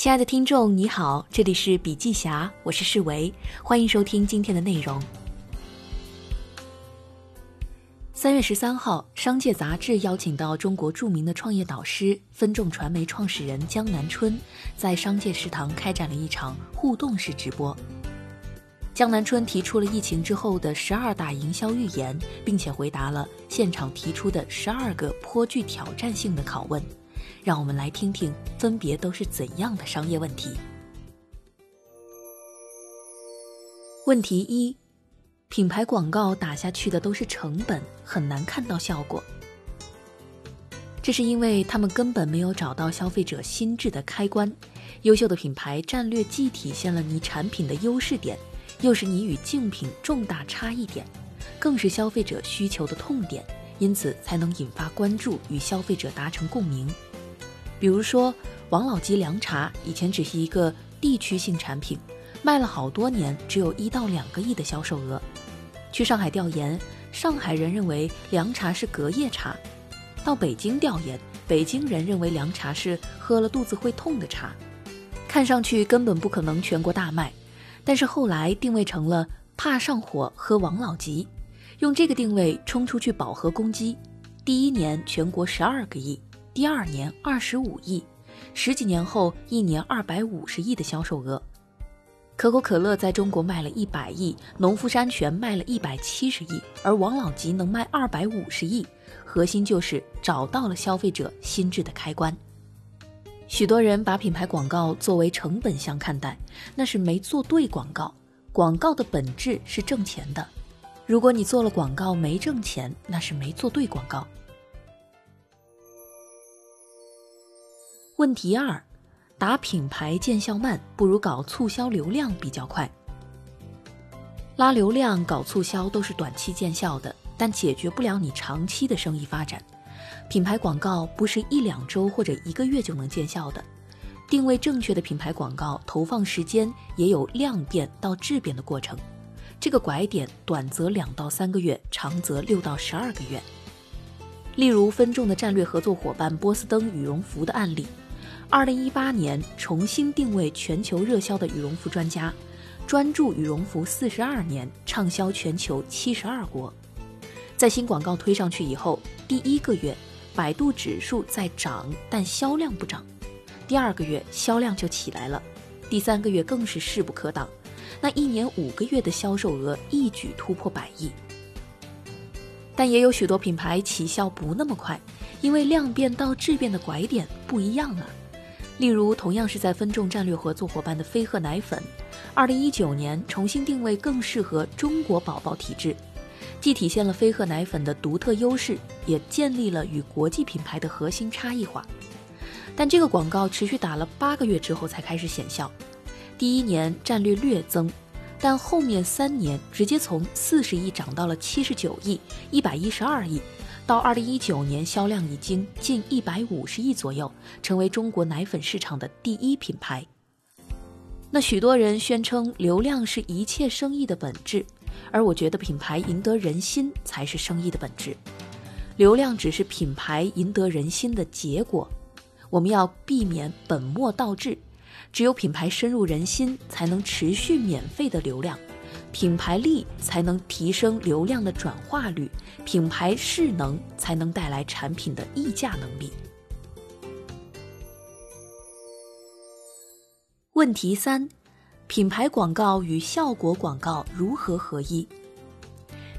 亲爱的听众，你好，这里是笔记侠，我是世维，欢迎收听今天的内容。三月十三号，《商界》杂志邀请到中国著名的创业导师、分众传媒创始人江南春，在商界食堂开展了一场互动式直播。江南春提出了疫情之后的十二大营销预言，并且回答了现场提出的十二个颇具挑战性的拷问。让我们来听听，分别都是怎样的商业问题。问题一：品牌广告打下去的都是成本，很难看到效果。这是因为他们根本没有找到消费者心智的开关。优秀的品牌战略既体现了你产品的优势点，又是你与竞品重大差异点，更是消费者需求的痛点，因此才能引发关注，与消费者达成共鸣。比如说，王老吉凉茶以前只是一个地区性产品，卖了好多年，只有一到两个亿的销售额。去上海调研，上海人认为凉茶是隔夜茶；到北京调研，北京人认为凉茶是喝了肚子会痛的茶。看上去根本不可能全国大卖，但是后来定位成了怕上火喝王老吉，用这个定位冲出去饱和攻击，第一年全国十二个亿。第二年二十五亿，十几年后一年二百五十亿的销售额。可口可乐在中国卖了一百亿，农夫山泉卖了一百七十亿，而王老吉能卖二百五十亿，核心就是找到了消费者心智的开关。许多人把品牌广告作为成本项看待，那是没做对广告。广告的本质是挣钱的，如果你做了广告没挣钱，那是没做对广告。问题二，打品牌见效慢，不如搞促销流量比较快。拉流量、搞促销都是短期见效的，但解决不了你长期的生意发展。品牌广告不是一两周或者一个月就能见效的。定位正确的品牌广告投放时间也有量变到质变的过程，这个拐点短则两到三个月，长则六到十二个月。例如分众的战略合作伙伴波司登羽绒服的案例。二零一八年重新定位全球热销的羽绒服专家，专注羽绒服四十二年，畅销全球七十二国。在新广告推上去以后，第一个月百度指数在涨，但销量不涨；第二个月销量就起来了，第三个月更是势不可挡。那一年五个月的销售额一举突破百亿。但也有许多品牌起效不那么快，因为量变到质变的拐点不一样了。例如，同样是在分众战略合作伙伴的飞鹤奶粉，二零一九年重新定位更适合中国宝宝体质，既体现了飞鹤奶粉的独特优势，也建立了与国际品牌的核心差异化。但这个广告持续打了八个月之后才开始显效，第一年战略略增，但后面三年直接从四十亿涨到了七十九亿、一百一十二亿。到二零一九年，销量已经近一百五十亿左右，成为中国奶粉市场的第一品牌。那许多人宣称流量是一切生意的本质，而我觉得品牌赢得人心才是生意的本质，流量只是品牌赢得人心的结果。我们要避免本末倒置，只有品牌深入人心，才能持续免费的流量。品牌力才能提升流量的转化率，品牌势能才能带来产品的溢价能力。问题三：品牌广告与效果广告如何合一？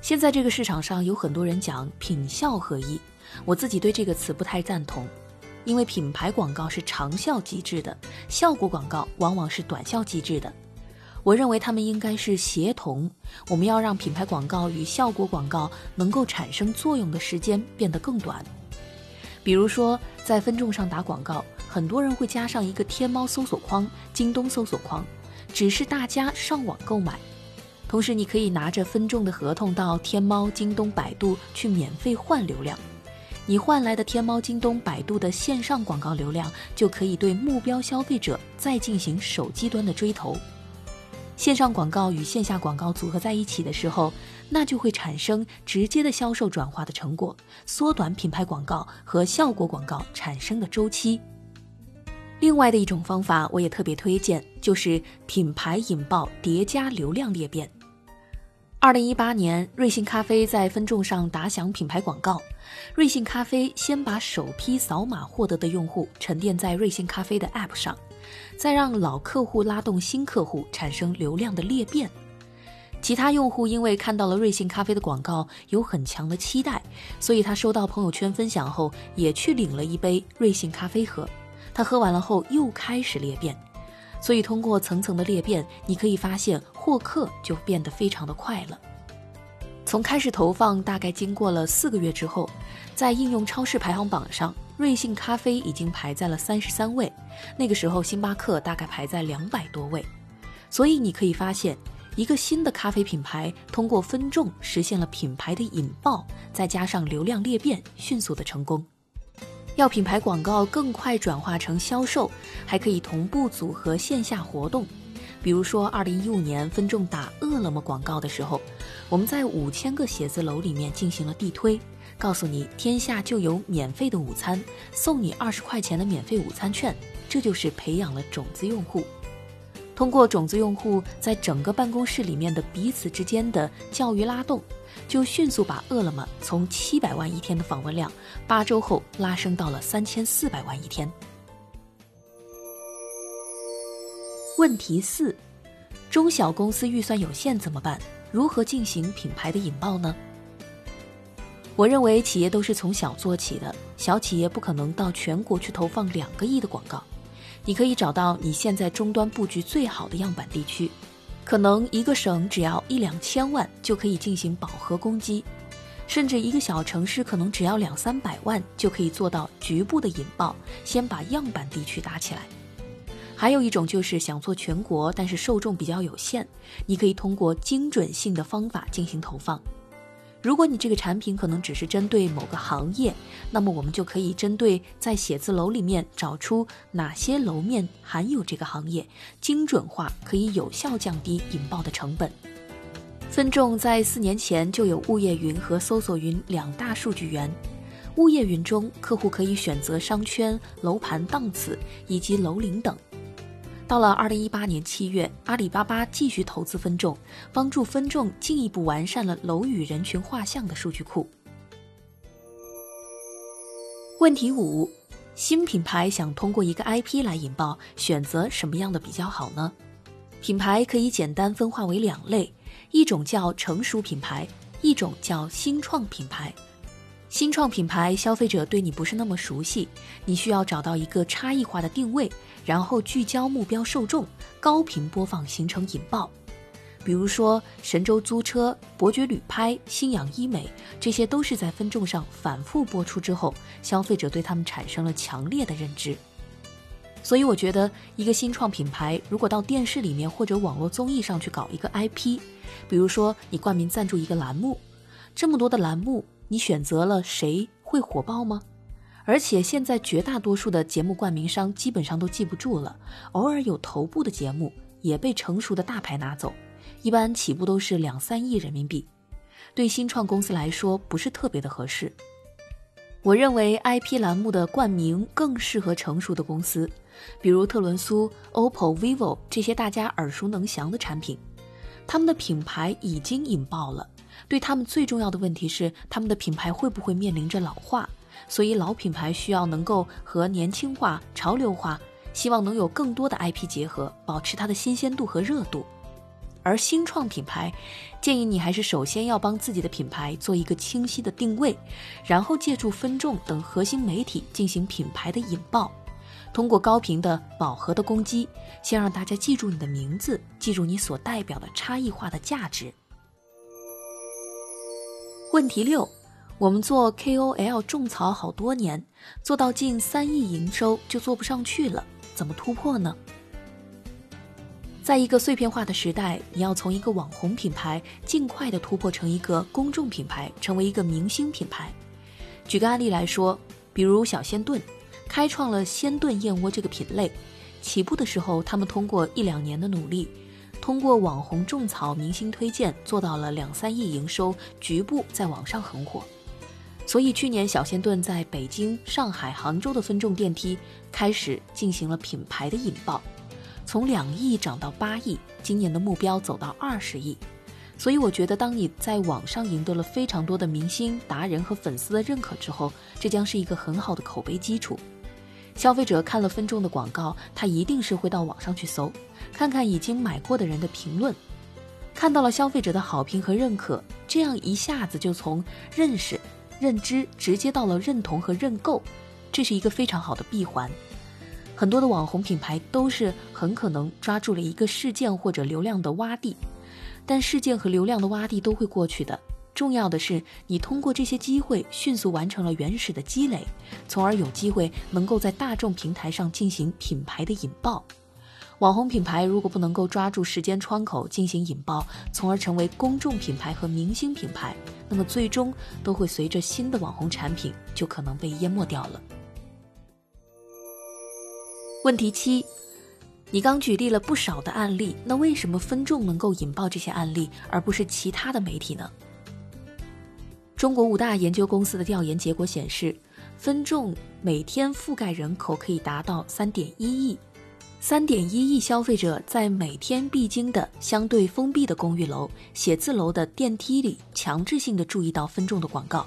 现在这个市场上有很多人讲品效合一，我自己对这个词不太赞同，因为品牌广告是长效机制的，效果广告往往是短效机制的。我认为他们应该是协同。我们要让品牌广告与效果广告能够产生作用的时间变得更短。比如说，在分众上打广告，很多人会加上一个天猫搜索框、京东搜索框，只是大家上网购买。同时，你可以拿着分众的合同到天猫、京东、百度去免费换流量。你换来的天猫、京东、百度的线上广告流量，就可以对目标消费者再进行手机端的追投。线上广告与线下广告组合在一起的时候，那就会产生直接的销售转化的成果，缩短品牌广告和效果广告产生的周期。另外的一种方法，我也特别推荐，就是品牌引爆叠加流量裂变。二零一八年，瑞幸咖啡在分众上打响品牌广告。瑞幸咖啡先把首批扫码获得的用户沉淀在瑞幸咖啡的 App 上，再让老客户拉动新客户，产生流量的裂变。其他用户因为看到了瑞幸咖啡的广告，有很强的期待，所以他收到朋友圈分享后，也去领了一杯瑞幸咖啡喝。他喝完了后，又开始裂变。所以，通过层层的裂变，你可以发现获客就变得非常的快了。从开始投放大概经过了四个月之后，在应用超市排行榜上，瑞幸咖啡已经排在了三十三位。那个时候，星巴克大概排在两百多位。所以你可以发现，一个新的咖啡品牌通过分众实现了品牌的引爆，再加上流量裂变，迅速的成功。要品牌广告更快转化成销售，还可以同步组合线下活动。比如说，二零一五年分众打饿了么广告的时候，我们在五千个写字楼里面进行了地推，告诉你天下就有免费的午餐，送你二十块钱的免费午餐券，这就是培养了种子用户。通过种子用户在整个办公室里面的彼此之间的教育拉动。就迅速把饿了么从七百万一天的访问量，八周后拉升到了三千四百万一天。问题四：中小公司预算有限怎么办？如何进行品牌的引爆呢？我认为企业都是从小做起的，小企业不可能到全国去投放两个亿的广告。你可以找到你现在终端布局最好的样板地区。可能一个省只要一两千万就可以进行饱和攻击，甚至一个小城市可能只要两三百万就可以做到局部的引爆，先把样板地区打起来。还有一种就是想做全国，但是受众比较有限，你可以通过精准性的方法进行投放。如果你这个产品可能只是针对某个行业，那么我们就可以针对在写字楼里面找出哪些楼面含有这个行业，精准化可以有效降低引爆的成本。分众在四年前就有物业云和搜索云两大数据源，物业云中客户可以选择商圈、楼盘档次以及楼龄等。到了二零一八年七月，阿里巴巴继续投资分众，帮助分众进一步完善了楼宇人群画像的数据库。问题五：新品牌想通过一个 IP 来引爆，选择什么样的比较好呢？品牌可以简单分化为两类，一种叫成熟品牌，一种叫新创品牌。新创品牌消费者对你不是那么熟悉，你需要找到一个差异化的定位，然后聚焦目标受众，高频播放形成引爆。比如说神州租车、伯爵旅拍、新氧医美，这些都是在分众上反复播出之后，消费者对他们产生了强烈的认知。所以我觉得，一个新创品牌如果到电视里面或者网络综艺上去搞一个 IP，比如说你冠名赞助一个栏目，这么多的栏目。你选择了谁会火爆吗？而且现在绝大多数的节目冠名商基本上都记不住了，偶尔有头部的节目也被成熟的大牌拿走，一般起步都是两三亿人民币，对新创公司来说不是特别的合适。我认为 IP 栏目的冠名更适合成熟的公司，比如特仑苏、OPPO、vivo 这些大家耳熟能详的产品，他们的品牌已经引爆了。对他们最重要的问题是，他们的品牌会不会面临着老化？所以老品牌需要能够和年轻化、潮流化，希望能有更多的 IP 结合，保持它的新鲜度和热度。而新创品牌，建议你还是首先要帮自己的品牌做一个清晰的定位，然后借助分众等核心媒体进行品牌的引爆，通过高频的饱和的攻击，先让大家记住你的名字，记住你所代表的差异化的价值。问题六，我们做 KOL 种草好多年，做到近三亿营收就做不上去了，怎么突破呢？在一个碎片化的时代，你要从一个网红品牌尽快的突破成一个公众品牌，成为一个明星品牌。举个案例来说，比如小鲜炖，开创了鲜炖燕窝这个品类，起步的时候，他们通过一两年的努力。通过网红种草、明星推荐，做到了两三亿营收，局部在网上很火。所以去年小仙炖在北京、上海、杭州的分众电梯开始进行了品牌的引爆，从两亿涨到八亿，今年的目标走到二十亿。所以我觉得，当你在网上赢得了非常多的明星、达人和粉丝的认可之后，这将是一个很好的口碑基础。消费者看了分众的广告，他一定是会到网上去搜，看看已经买过的人的评论，看到了消费者的好评和认可，这样一下子就从认识、认知直接到了认同和认购，这是一个非常好的闭环。很多的网红品牌都是很可能抓住了一个事件或者流量的洼地。但事件和流量的洼地都会过去的，重要的是你通过这些机会迅速完成了原始的积累，从而有机会能够在大众平台上进行品牌的引爆。网红品牌如果不能够抓住时间窗口进行引爆，从而成为公众品牌和明星品牌，那么最终都会随着新的网红产品就可能被淹没掉了。问题七。你刚举例了不少的案例，那为什么分众能够引爆这些案例，而不是其他的媒体呢？中国五大研究公司的调研结果显示，分众每天覆盖人口可以达到三点一亿，三点一亿消费者在每天必经的相对封闭的公寓楼、写字楼的电梯里，强制性的注意到分众的广告。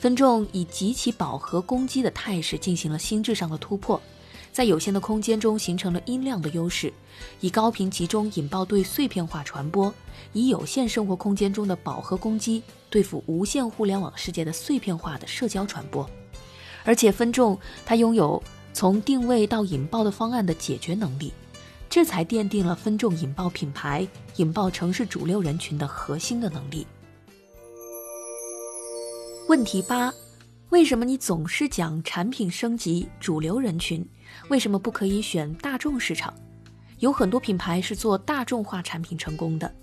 分众以极其饱和攻击的态势进行了心智上的突破。在有限的空间中形成了音量的优势，以高频集中引爆对碎片化传播，以有限生活空间中的饱和攻击对付无限互联网世界的碎片化的社交传播，而且分众它拥有从定位到引爆的方案的解决能力，这才奠定了分众引爆品牌、引爆城市主流人群的核心的能力。问题八。为什么你总是讲产品升级、主流人群？为什么不可以选大众市场？有很多品牌是做大众化产品成功的。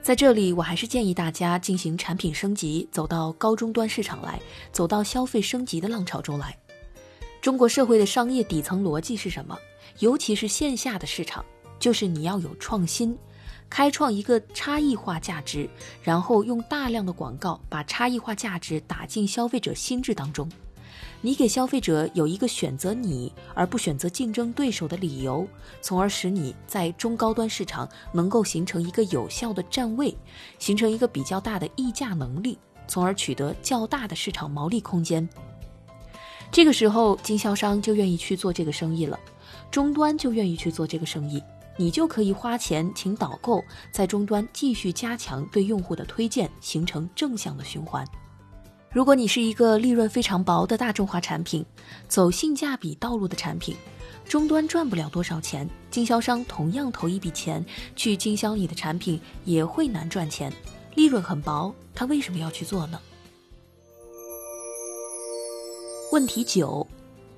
在这里，我还是建议大家进行产品升级，走到高终端市场来，走到消费升级的浪潮中来。中国社会的商业底层逻辑是什么？尤其是线下的市场，就是你要有创新。开创一个差异化价值，然后用大量的广告把差异化价值打进消费者心智当中。你给消费者有一个选择你而不选择竞争对手的理由，从而使你在中高端市场能够形成一个有效的站位，形成一个比较大的溢价能力，从而取得较大的市场毛利空间。这个时候，经销商就愿意去做这个生意了，终端就愿意去做这个生意。你就可以花钱请导购，在终端继续加强对用户的推荐，形成正向的循环。如果你是一个利润非常薄的大众化产品，走性价比道路的产品，终端赚不了多少钱，经销商同样投一笔钱去经销你的产品，也会难赚钱，利润很薄，他为什么要去做呢？问题九，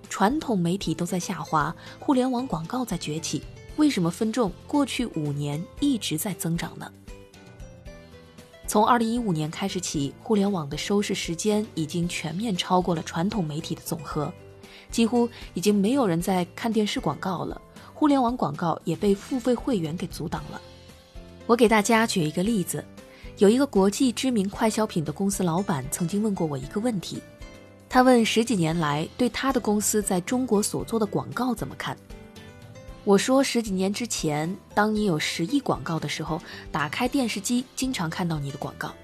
传统媒体都在下滑，互联网广告在崛起。为什么分众过去五年一直在增长呢？从二零一五年开始起，互联网的收视时间已经全面超过了传统媒体的总和，几乎已经没有人在看电视广告了。互联网广告也被付费会员给阻挡了。我给大家举一个例子，有一个国际知名快消品的公司老板曾经问过我一个问题，他问十几年来对他的公司在中国所做的广告怎么看。我说十几年之前，当你有十亿广告的时候，打开电视机经常看到你的广告。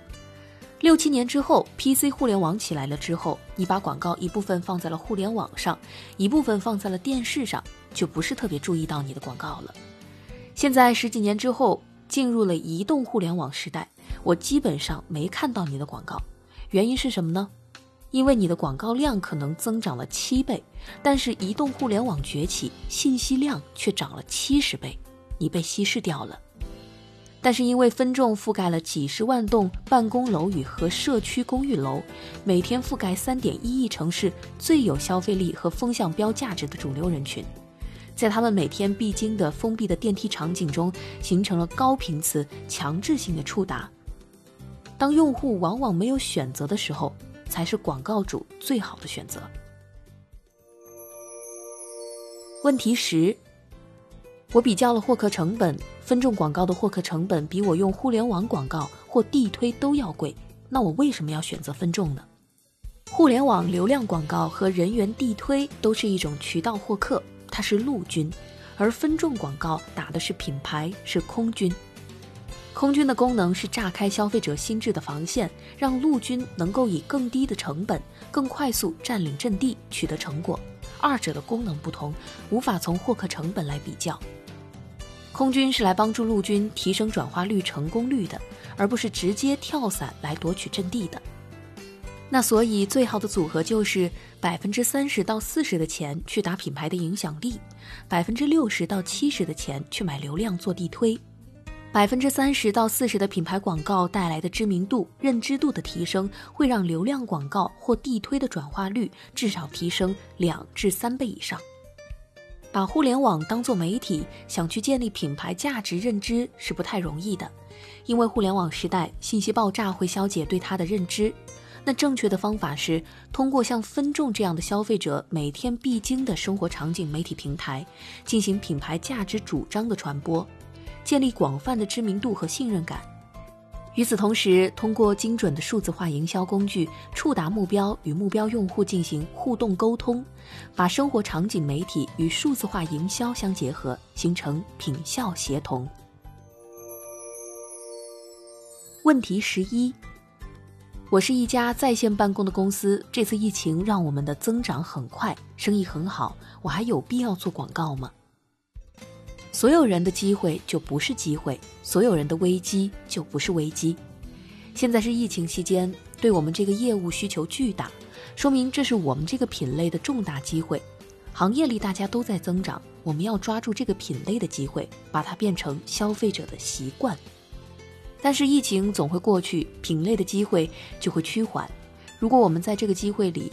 六七年之后，PC 互联网起来了之后，你把广告一部分放在了互联网上，一部分放在了电视上，就不是特别注意到你的广告了。现在十几年之后，进入了移动互联网时代，我基本上没看到你的广告，原因是什么呢？因为你的广告量可能增长了七倍，但是移动互联网崛起，信息量却涨了七十倍，你被稀释掉了。但是因为分众覆盖了几十万栋办公楼宇和社区公寓楼，每天覆盖三点一亿城市最有消费力和风向标价值的主流人群，在他们每天必经的封闭的电梯场景中，形成了高频次强制性的触达。当用户往往没有选择的时候。才是广告主最好的选择。问题十，我比较了获客成本，分众广告的获客成本比我用互联网广告或地推都要贵，那我为什么要选择分众呢？互联网流量广告和人员地推都是一种渠道获客，它是陆军；而分众广告打的是品牌，是空军。空军的功能是炸开消费者心智的防线，让陆军能够以更低的成本、更快速占领阵地，取得成果。二者的功能不同，无法从获客成本来比较。空军是来帮助陆军提升转化率、成功率的，而不是直接跳伞来夺取阵地的。那所以，最好的组合就是百分之三十到四十的钱去打品牌的影响力，百分之六十到七十的钱去买流量做地推。百分之三十到四十的品牌广告带来的知名度、认知度的提升，会让流量广告或地推的转化率至少提升两至三倍以上。把互联网当做媒体，想去建立品牌价值认知是不太容易的，因为互联网时代信息爆炸会消解对它的认知。那正确的方法是通过像分众这样的消费者每天必经的生活场景媒体平台，进行品牌价值主张的传播。建立广泛的知名度和信任感。与此同时，通过精准的数字化营销工具，触达目标，与目标用户进行互动沟通，把生活场景媒体与数字化营销相结合，形成品效协同。问题十一：我是一家在线办公的公司，这次疫情让我们的增长很快，生意很好，我还有必要做广告吗？所有人的机会就不是机会，所有人的危机就不是危机。现在是疫情期间，对我们这个业务需求巨大，说明这是我们这个品类的重大机会。行业里大家都在增长，我们要抓住这个品类的机会，把它变成消费者的习惯。但是疫情总会过去，品类的机会就会趋缓。如果我们在这个机会里，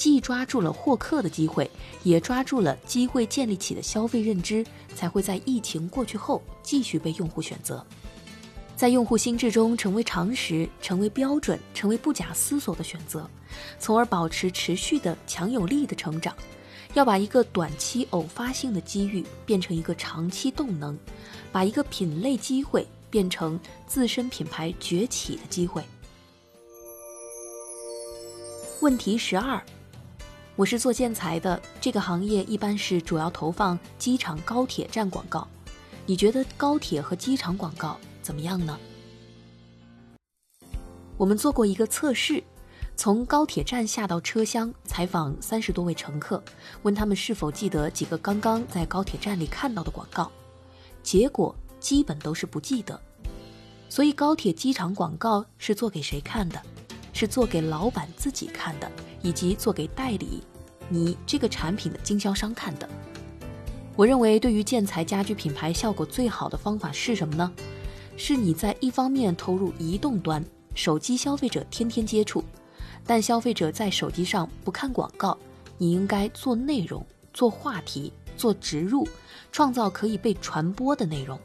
既抓住了获客的机会，也抓住了机会建立起的消费认知，才会在疫情过去后继续被用户选择，在用户心智中成为常识、成为标准、成为不假思索的选择，从而保持持续的强有力的成长。要把一个短期偶发性的机遇变成一个长期动能，把一个品类机会变成自身品牌崛起的机会。问题十二。我是做建材的，这个行业一般是主要投放机场、高铁站广告。你觉得高铁和机场广告怎么样呢？我们做过一个测试，从高铁站下到车厢，采访三十多位乘客，问他们是否记得几个刚刚在高铁站里看到的广告，结果基本都是不记得。所以高铁、机场广告是做给谁看的？是做给老板自己看的，以及做给代理。你这个产品的经销商看的，我认为对于建材家居品牌效果最好的方法是什么呢？是你在一方面投入移动端，手机消费者天天接触，但消费者在手机上不看广告，你应该做内容、做话题、做植入，创造可以被传播的内容。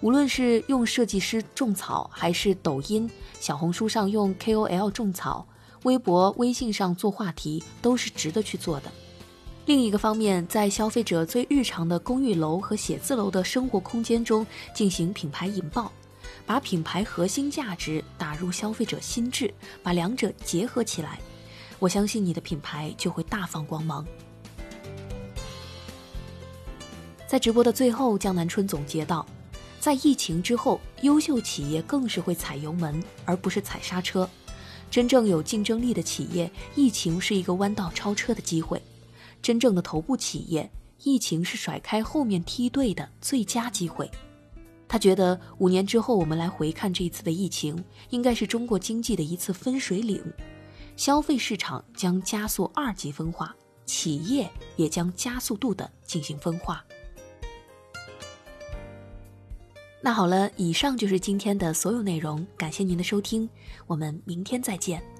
无论是用设计师种草，还是抖音、小红书上用 KOL 种草。微博、微信上做话题都是值得去做的。另一个方面，在消费者最日常的公寓楼和写字楼的生活空间中进行品牌引爆，把品牌核心价值打入消费者心智，把两者结合起来，我相信你的品牌就会大放光芒。在直播的最后，江南春总结道：在疫情之后，优秀企业更是会踩油门，而不是踩刹车。真正有竞争力的企业，疫情是一个弯道超车的机会；真正的头部企业，疫情是甩开后面梯队的最佳机会。他觉得五年之后，我们来回看这一次的疫情，应该是中国经济的一次分水岭，消费市场将加速二级分化，企业也将加速度的进行分化。那好了，以上就是今天的所有内容，感谢您的收听，我们明天再见。